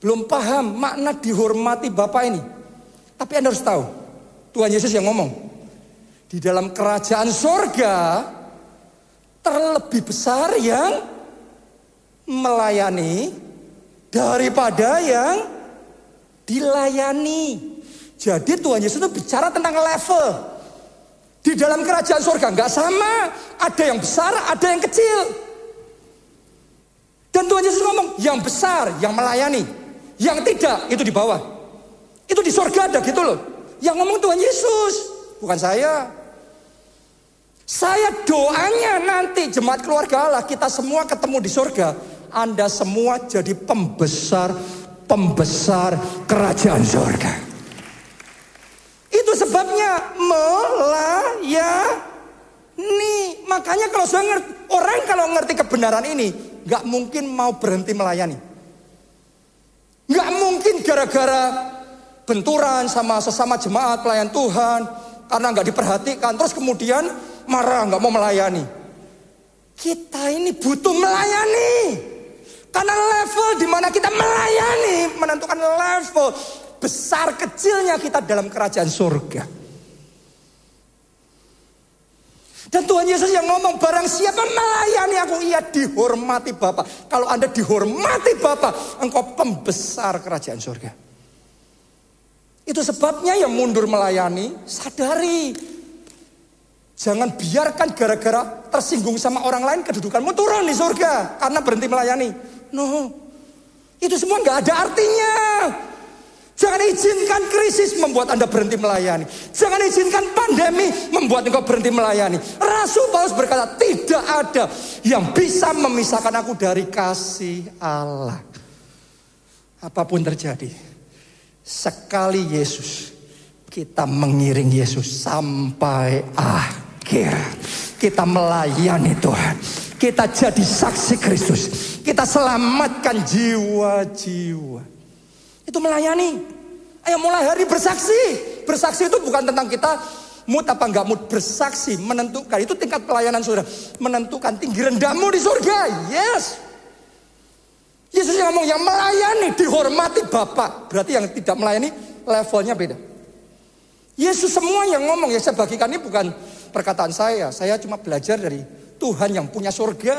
S1: Belum paham makna dihormati Bapak ini. Tapi Anda harus tahu, Tuhan Yesus yang ngomong. Di dalam kerajaan sorga terlebih besar yang melayani daripada yang dilayani. Jadi Tuhan Yesus itu bicara tentang level. Di dalam kerajaan sorga nggak sama. Ada yang besar, ada yang kecil. Dan Tuhan Yesus ngomong, yang besar, yang melayani. Yang tidak, itu di bawah. Itu di sorga ada gitu loh. Yang ngomong Tuhan Yesus, bukan saya. Saya doanya nanti jemaat keluarga Allah kita semua ketemu di surga. Anda semua jadi pembesar pembesar kerajaan surga. Itu sebabnya melayani. Makanya kalau saya ngerti, orang kalau ngerti kebenaran ini, nggak mungkin mau berhenti melayani. Nggak mungkin gara-gara benturan sama sesama jemaat pelayan Tuhan, karena nggak diperhatikan, terus kemudian marah, nggak mau melayani. Kita ini butuh melayani. Karena level di mana kita melayani menentukan level besar kecilnya kita dalam kerajaan surga. Dan Tuhan Yesus yang ngomong barang siapa melayani aku ia dihormati Bapa. Kalau Anda dihormati Bapa, engkau pembesar kerajaan surga. Itu sebabnya yang mundur melayani, sadari. Jangan biarkan gara-gara tersinggung sama orang lain kedudukanmu turun di surga karena berhenti melayani. No. Itu semua nggak ada artinya. Jangan izinkan krisis membuat Anda berhenti melayani. Jangan izinkan pandemi membuat engkau berhenti melayani. Rasul Paulus berkata, tidak ada yang bisa memisahkan aku dari kasih Allah. Apa pun terjadi, sekali Yesus, kita mengiring Yesus sampai akhir. Kita melayani Tuhan. Kita jadi saksi Kristus. Kita selamatkan jiwa-jiwa. Itu melayani. Ayo mulai hari bersaksi. Bersaksi itu bukan tentang kita mood apa enggak mood. Bersaksi menentukan. Itu tingkat pelayanan saudara. Menentukan tinggi rendahmu di surga. Yes. Yesus yang ngomong yang melayani dihormati Bapak. Berarti yang tidak melayani levelnya beda. Yesus semua yang ngomong ya saya bagikan ini bukan perkataan saya. Saya cuma belajar dari Tuhan yang punya surga.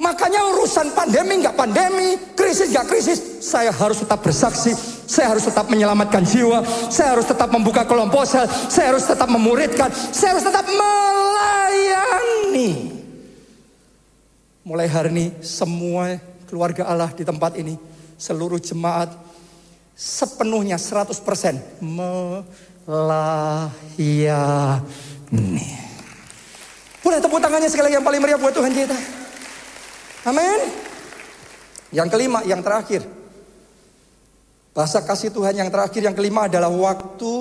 S1: Makanya urusan pandemi nggak pandemi, krisis nggak krisis, saya harus tetap bersaksi, saya harus tetap menyelamatkan jiwa, saya harus tetap membuka kelompok sel, saya harus tetap memuridkan, saya harus tetap melayani. Mulai hari ini semua keluarga Allah di tempat ini, seluruh jemaat sepenuhnya 100% melayani. Boleh tepuk tangannya sekali lagi yang paling meriah buat Tuhan kita. Amin. Yang kelima, yang terakhir. Bahasa kasih Tuhan yang terakhir, yang kelima adalah waktu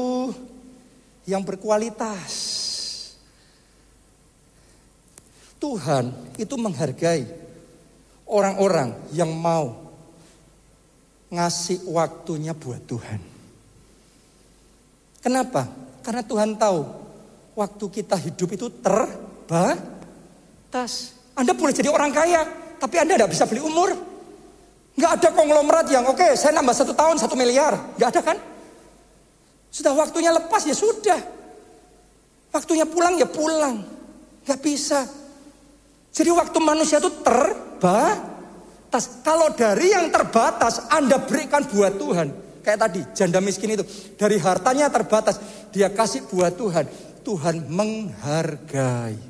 S1: yang berkualitas. Tuhan itu menghargai orang-orang yang mau ngasih waktunya buat Tuhan. Kenapa? Karena Tuhan tahu waktu kita hidup itu terbatas. Anda boleh jadi orang kaya, tapi Anda tidak bisa beli umur. Nggak ada konglomerat yang oke okay, saya nambah satu tahun satu miliar. Nggak ada kan? Sudah waktunya lepas ya sudah. Waktunya pulang ya pulang. Nggak bisa. Jadi waktu manusia itu terbatas. Kalau dari yang terbatas Anda berikan buat Tuhan. Kayak tadi janda miskin itu. Dari hartanya terbatas. Dia kasih buat Tuhan. Tuhan menghargai.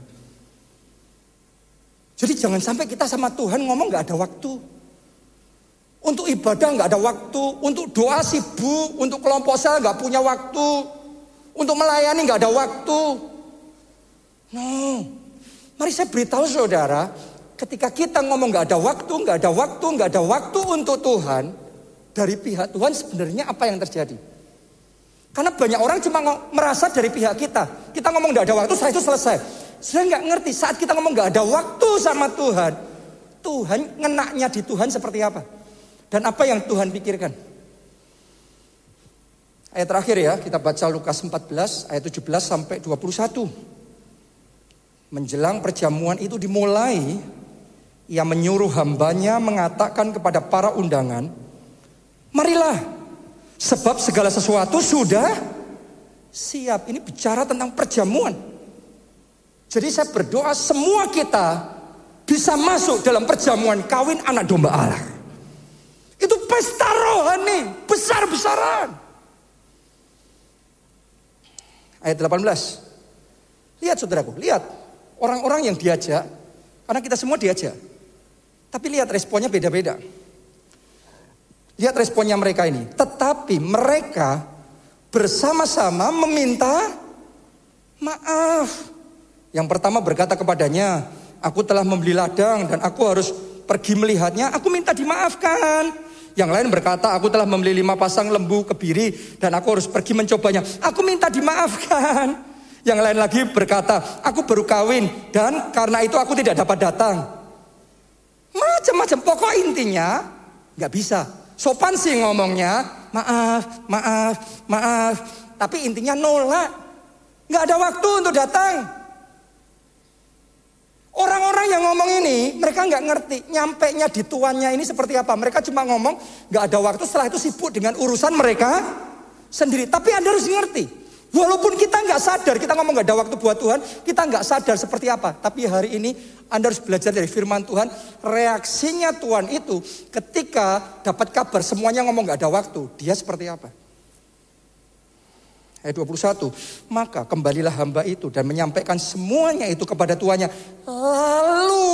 S1: Jadi jangan sampai kita sama Tuhan ngomong gak ada waktu. Untuk ibadah gak ada waktu. Untuk doa sibuk. Untuk kelompok sel gak punya waktu. Untuk melayani gak ada waktu. No. Mari saya beritahu saudara. Ketika kita ngomong gak ada waktu, gak ada waktu, gak ada waktu untuk Tuhan. Dari pihak Tuhan sebenarnya apa yang terjadi? Karena banyak orang cuma merasa dari pihak kita. Kita ngomong gak ada waktu, saya itu selesai. Saya nggak ngerti saat kita ngomong nggak ada waktu sama Tuhan. Tuhan ngenaknya di Tuhan seperti apa? Dan apa yang Tuhan pikirkan? Ayat terakhir ya, kita baca Lukas 14 ayat 17 sampai 21. Menjelang perjamuan itu dimulai, ia menyuruh hambanya mengatakan kepada para undangan, Marilah, sebab segala sesuatu sudah siap. Ini bicara tentang perjamuan. Jadi saya berdoa semua kita bisa masuk dalam perjamuan kawin anak domba Allah. Itu pesta rohani besar-besaran. Ayat 18. Lihat saudaraku, lihat orang-orang yang diajak, karena kita semua diajak. Tapi lihat responnya beda-beda. Lihat responnya mereka ini. Tetapi mereka bersama-sama meminta maaf. Yang pertama berkata kepadanya, aku telah membeli ladang dan aku harus pergi melihatnya, aku minta dimaafkan. Yang lain berkata, aku telah membeli lima pasang lembu kebiri dan aku harus pergi mencobanya. Aku minta dimaafkan. Yang lain lagi berkata, aku baru kawin dan karena itu aku tidak dapat datang. Macam-macam, pokok intinya nggak bisa. Sopan sih ngomongnya, maaf, maaf, maaf. Tapi intinya nolak. Nggak ada waktu untuk datang. Orang-orang yang ngomong ini, mereka nggak ngerti nyampe nya di tuannya ini seperti apa. Mereka cuma ngomong, nggak ada waktu. Setelah itu sibuk dengan urusan mereka sendiri. Tapi anda harus ngerti, walaupun kita nggak sadar, kita ngomong nggak ada waktu buat Tuhan, kita nggak sadar seperti apa. Tapi hari ini anda harus belajar dari firman Tuhan. Reaksinya Tuhan itu ketika dapat kabar semuanya ngomong nggak ada waktu, dia seperti apa? Ayat 21. Maka kembalilah hamba itu dan menyampaikan semuanya itu kepada tuannya. Lalu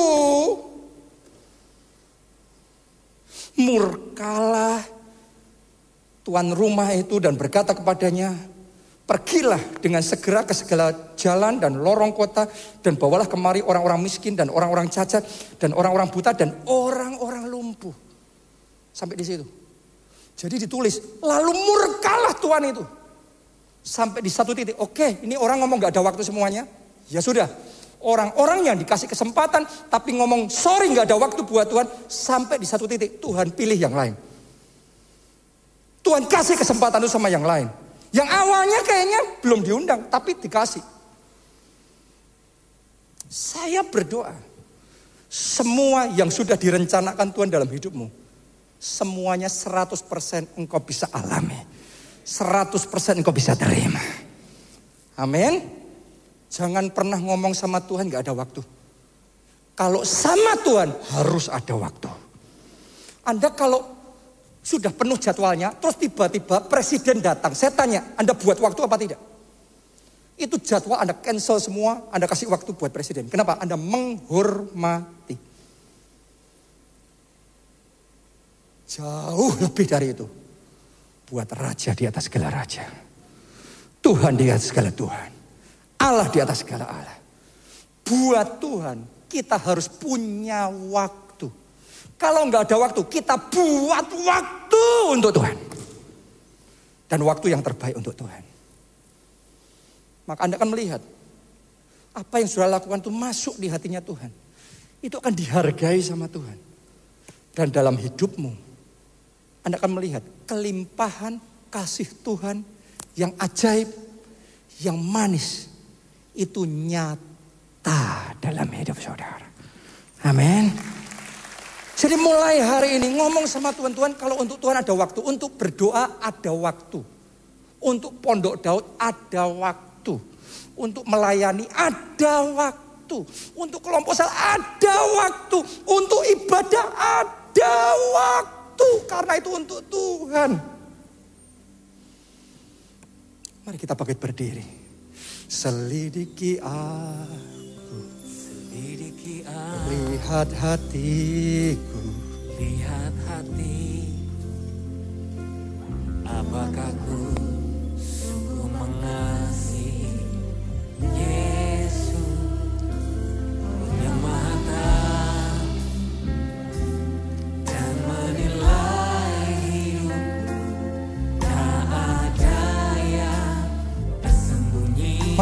S1: murkalah tuan rumah itu dan berkata kepadanya, Pergilah dengan segera ke segala jalan dan lorong kota dan bawalah kemari orang-orang miskin dan orang-orang cacat dan orang-orang buta dan orang-orang lumpuh. Sampai di situ. Jadi ditulis, lalu murkalah Tuhan itu. Sampai di satu titik, oke ini orang ngomong gak ada waktu semuanya. Ya sudah, orang-orang yang dikasih kesempatan tapi ngomong sorry gak ada waktu buat Tuhan. Sampai di satu titik, Tuhan pilih yang lain. Tuhan kasih kesempatan itu sama yang lain. Yang awalnya kayaknya belum diundang, tapi dikasih. Saya berdoa, semua yang sudah direncanakan Tuhan dalam hidupmu, semuanya 100% engkau bisa alami. 100% engkau bisa terima. Amin. Jangan pernah ngomong sama Tuhan gak ada waktu. Kalau sama Tuhan harus ada waktu. Anda kalau sudah penuh jadwalnya, terus tiba-tiba presiden datang. Saya tanya, Anda buat waktu apa tidak? Itu jadwal Anda cancel semua, Anda kasih waktu buat presiden. Kenapa? Anda menghormati. Jauh lebih dari itu buat raja di atas segala raja. Tuhan di atas segala Tuhan. Allah di atas segala Allah. Buat Tuhan kita harus punya waktu. Kalau nggak ada waktu, kita buat waktu untuk Tuhan. Dan waktu yang terbaik untuk Tuhan. Maka Anda akan melihat apa yang sudah lakukan itu masuk di hatinya Tuhan. Itu akan dihargai sama Tuhan. Dan dalam hidupmu, anda akan melihat kelimpahan kasih Tuhan yang ajaib, yang manis. Itu nyata dalam hidup saudara. Amin. Jadi mulai hari ini ngomong sama Tuhan, Tuhan kalau untuk Tuhan ada waktu. Untuk berdoa ada waktu. Untuk pondok Daud ada waktu. Untuk melayani ada waktu. Untuk kelompok sel ada waktu. Untuk ibadah ada waktu waktu karena itu untuk Tuhan. Mari kita bangkit berdiri. Selidiki aku. Selidiki aku. Lihat hatiku.
S2: Lihat hati. Apakah ku sungguh mengasihi Yesus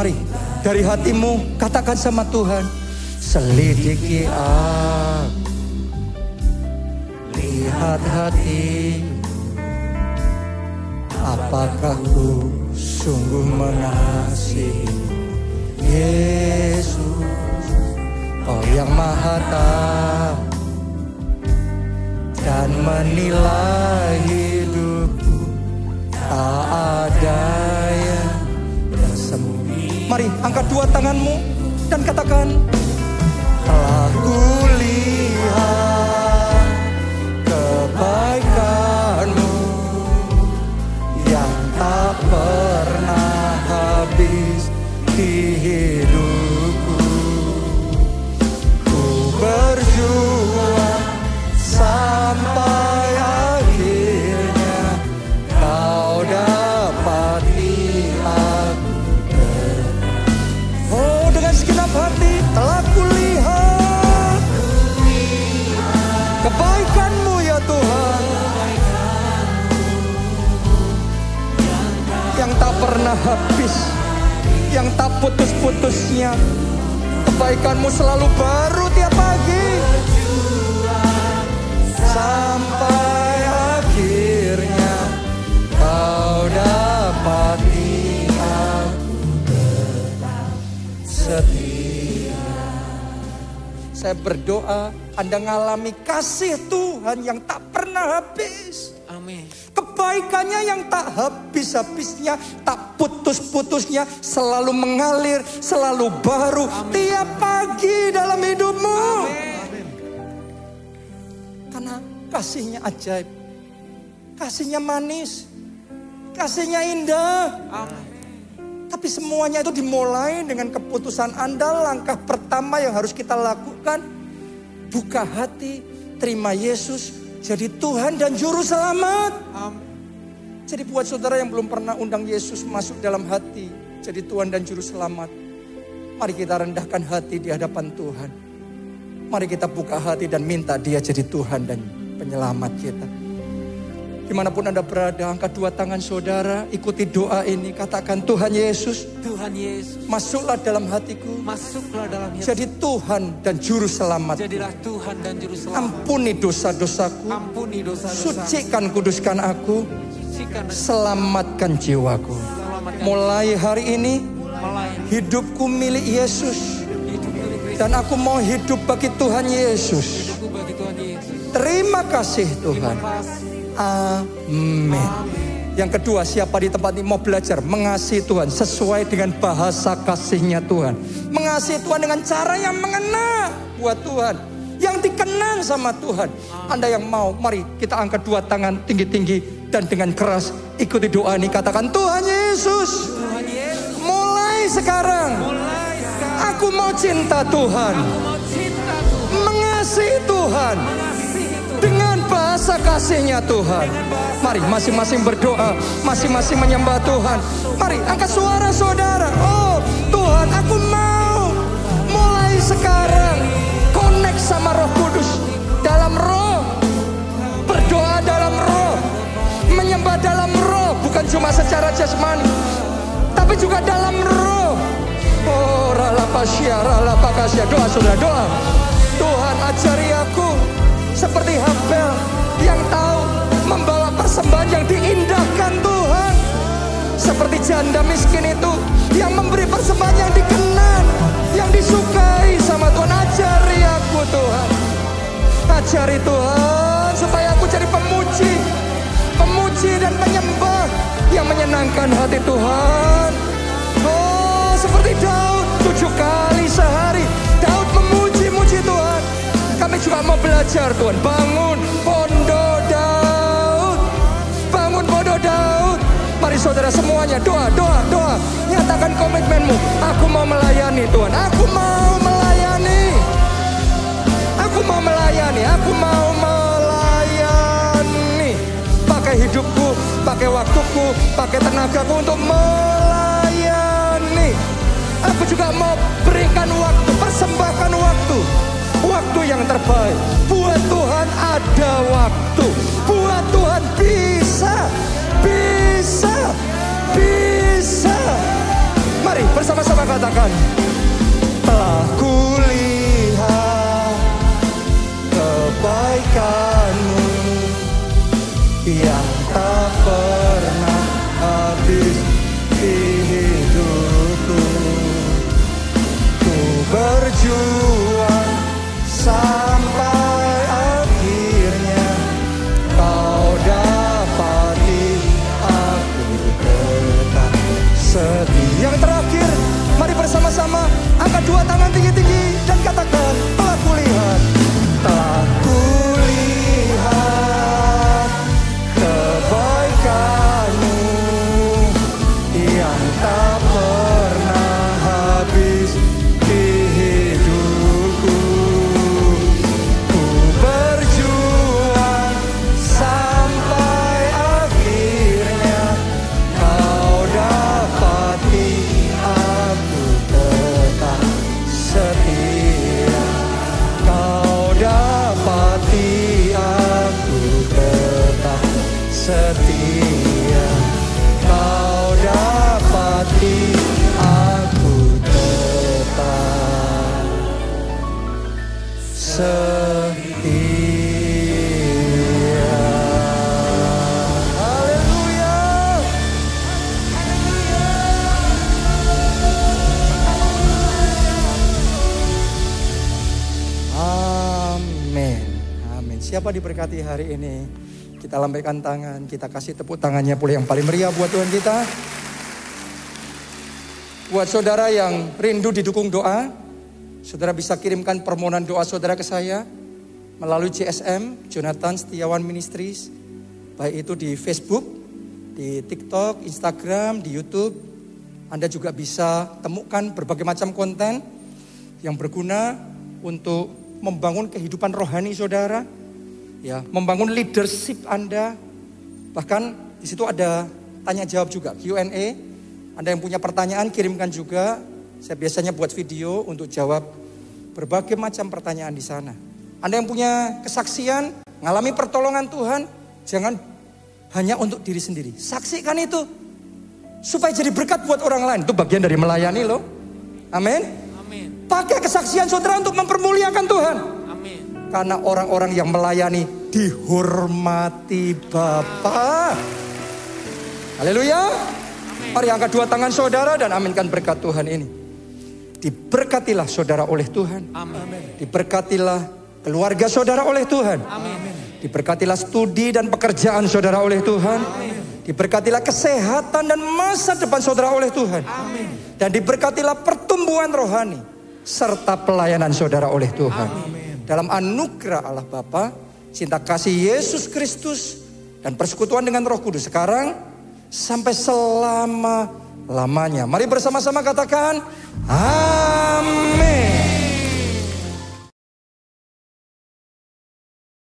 S1: Mari dari hatimu katakan sama Tuhan, selidiki aku, lihat hati, apakah ku sungguh mengasihi Yesus, oh yang maha tahu dan menilai hidupku? Tak ada angkat dua tanganmu dan katakan putus-putusnya. Kebaikanmu selalu baru tiap pagi. Sampai akhirnya Kau dapati aku tetap setia. Saya berdoa Anda mengalami kasih Tuhan yang tak pernah habis.
S2: Amin.
S1: Kebaikannya yang tak habis-habisnya, tak putus-putusnya, selalu mengalir, selalu baru tiap pagi dalam hidupmu. Karena kasihnya ajaib, kasihnya manis, kasihnya indah.
S2: Amin.
S1: Tapi semuanya itu dimulai dengan keputusan Anda. Langkah pertama yang harus kita lakukan, buka hati, terima Yesus jadi Tuhan dan Juru Selamat.
S2: Amin.
S1: Jadi buat saudara yang belum pernah undang Yesus masuk dalam hati, jadi Tuhan dan Juru Selamat. Mari kita rendahkan hati di hadapan Tuhan. Mari kita buka hati dan minta dia jadi Tuhan dan penyelamat kita. Di mana pun Anda berada, angkat dua tangan saudara, ikuti doa ini. Katakan Tuhan Yesus,
S2: Tuhan Yesus,
S1: masuklah dalam hatiku.
S2: masuklah dalam hidup.
S1: Jadi Tuhan dan Juru Selamat.
S2: Jadilah Tuhan dan Juru Selamat.
S1: Ampuni dosa-dosaku.
S2: Ampuni dosa-dosa.
S1: Sucikan, kuduskan aku. Selamatkan jiwaku. Mulai hari ini, hidupku milik Yesus. Dan aku mau hidup bagi Tuhan Yesus. Terima kasih Tuhan. Amin. Yang kedua, siapa di tempat ini mau belajar mengasihi Tuhan sesuai dengan bahasa kasihnya Tuhan. Mengasihi Tuhan dengan cara yang mengena buat Tuhan. Yang dikenang sama Tuhan. Anda yang mau, mari kita angkat dua tangan tinggi-tinggi dan dengan keras ikuti doa ini. Katakan Tuhan Yesus, mulai sekarang aku mau cinta Tuhan Mengasihi Tuhan. dengan bahasa kasihnya Tuhan. Mari masing-masing berdoa, masing-masing menyembah Tuhan. Mari angkat suara saudara. Oh Tuhan aku mau juga dalam roh. Oh rala pasya, rala pakasya. Doa saudara, doa. Tuhan ajari aku seperti Habel yang tahu membawa persembahan yang diindahkan Tuhan. Seperti janda miskin itu yang memberi persembahan yang dikenal, yang disukai sama Tuhan. Ajari aku Tuhan. Ajari Tuhan supaya aku jadi pemuji, pemuji dan penyembah yang menyenangkan hati Tuhan. Seperti Daud tujuh kali sehari Daud memuji-muji Tuhan. Kami juga mau belajar Tuhan bangun pondok Daud, bangun pondok Daud. Mari saudara semuanya doa, doa, doa. Nyatakan komitmenmu. Aku mau melayani Tuhan. Aku mau melayani. Aku mau melayani, aku mau melayani. Pakai hidupku, pakai waktuku, pakai tenagaku untuk melayani. Aku juga mau berikan waktu, persembahkan waktu. Waktu yang terbaik. Buat Tuhan ada waktu. Buat Tuhan bisa. Bisa. Bisa. Mari bersama-sama katakan. Telah kulihat kebaikanmu yang tak diberkati hari ini? Kita lambaikan tangan, kita kasih tepuk tangannya pula yang paling meriah buat Tuhan kita. Buat saudara yang rindu didukung doa, saudara bisa kirimkan permohonan doa saudara ke saya melalui JSM, Jonathan Setiawan Ministries, baik itu di Facebook, di TikTok, Instagram, di YouTube. Anda juga bisa temukan berbagai macam konten yang berguna untuk membangun kehidupan rohani saudara, ya, membangun leadership Anda. Bahkan di situ ada tanya jawab juga, Q&A. Anda yang punya pertanyaan kirimkan juga. Saya biasanya buat video untuk jawab berbagai macam pertanyaan di sana. Anda yang punya kesaksian, ngalami pertolongan Tuhan, jangan hanya untuk diri sendiri. Saksikan itu supaya jadi berkat buat orang lain. Itu bagian dari melayani loh. Amin.
S2: Amin.
S1: Pakai kesaksian saudara untuk mempermuliakan Tuhan.
S2: Amin.
S1: Karena orang-orang yang melayani dihormati Bapa. Haleluya. Mari angkat dua tangan saudara dan aminkan berkat Tuhan ini. Diberkatilah saudara oleh Tuhan.
S2: Amin.
S1: Diberkatilah keluarga saudara oleh Tuhan.
S2: Amin.
S1: Diberkatilah studi dan pekerjaan saudara oleh Tuhan. Diberkatilah kesehatan dan masa depan saudara oleh Tuhan.
S2: Amin.
S1: Dan diberkatilah pertumbuhan rohani serta pelayanan saudara oleh Tuhan. Dalam anugerah Allah Bapa, cinta kasih Yesus Kristus dan persekutuan dengan Roh Kudus sekarang sampai selama lamanya. Mari bersama-sama katakan, Amin.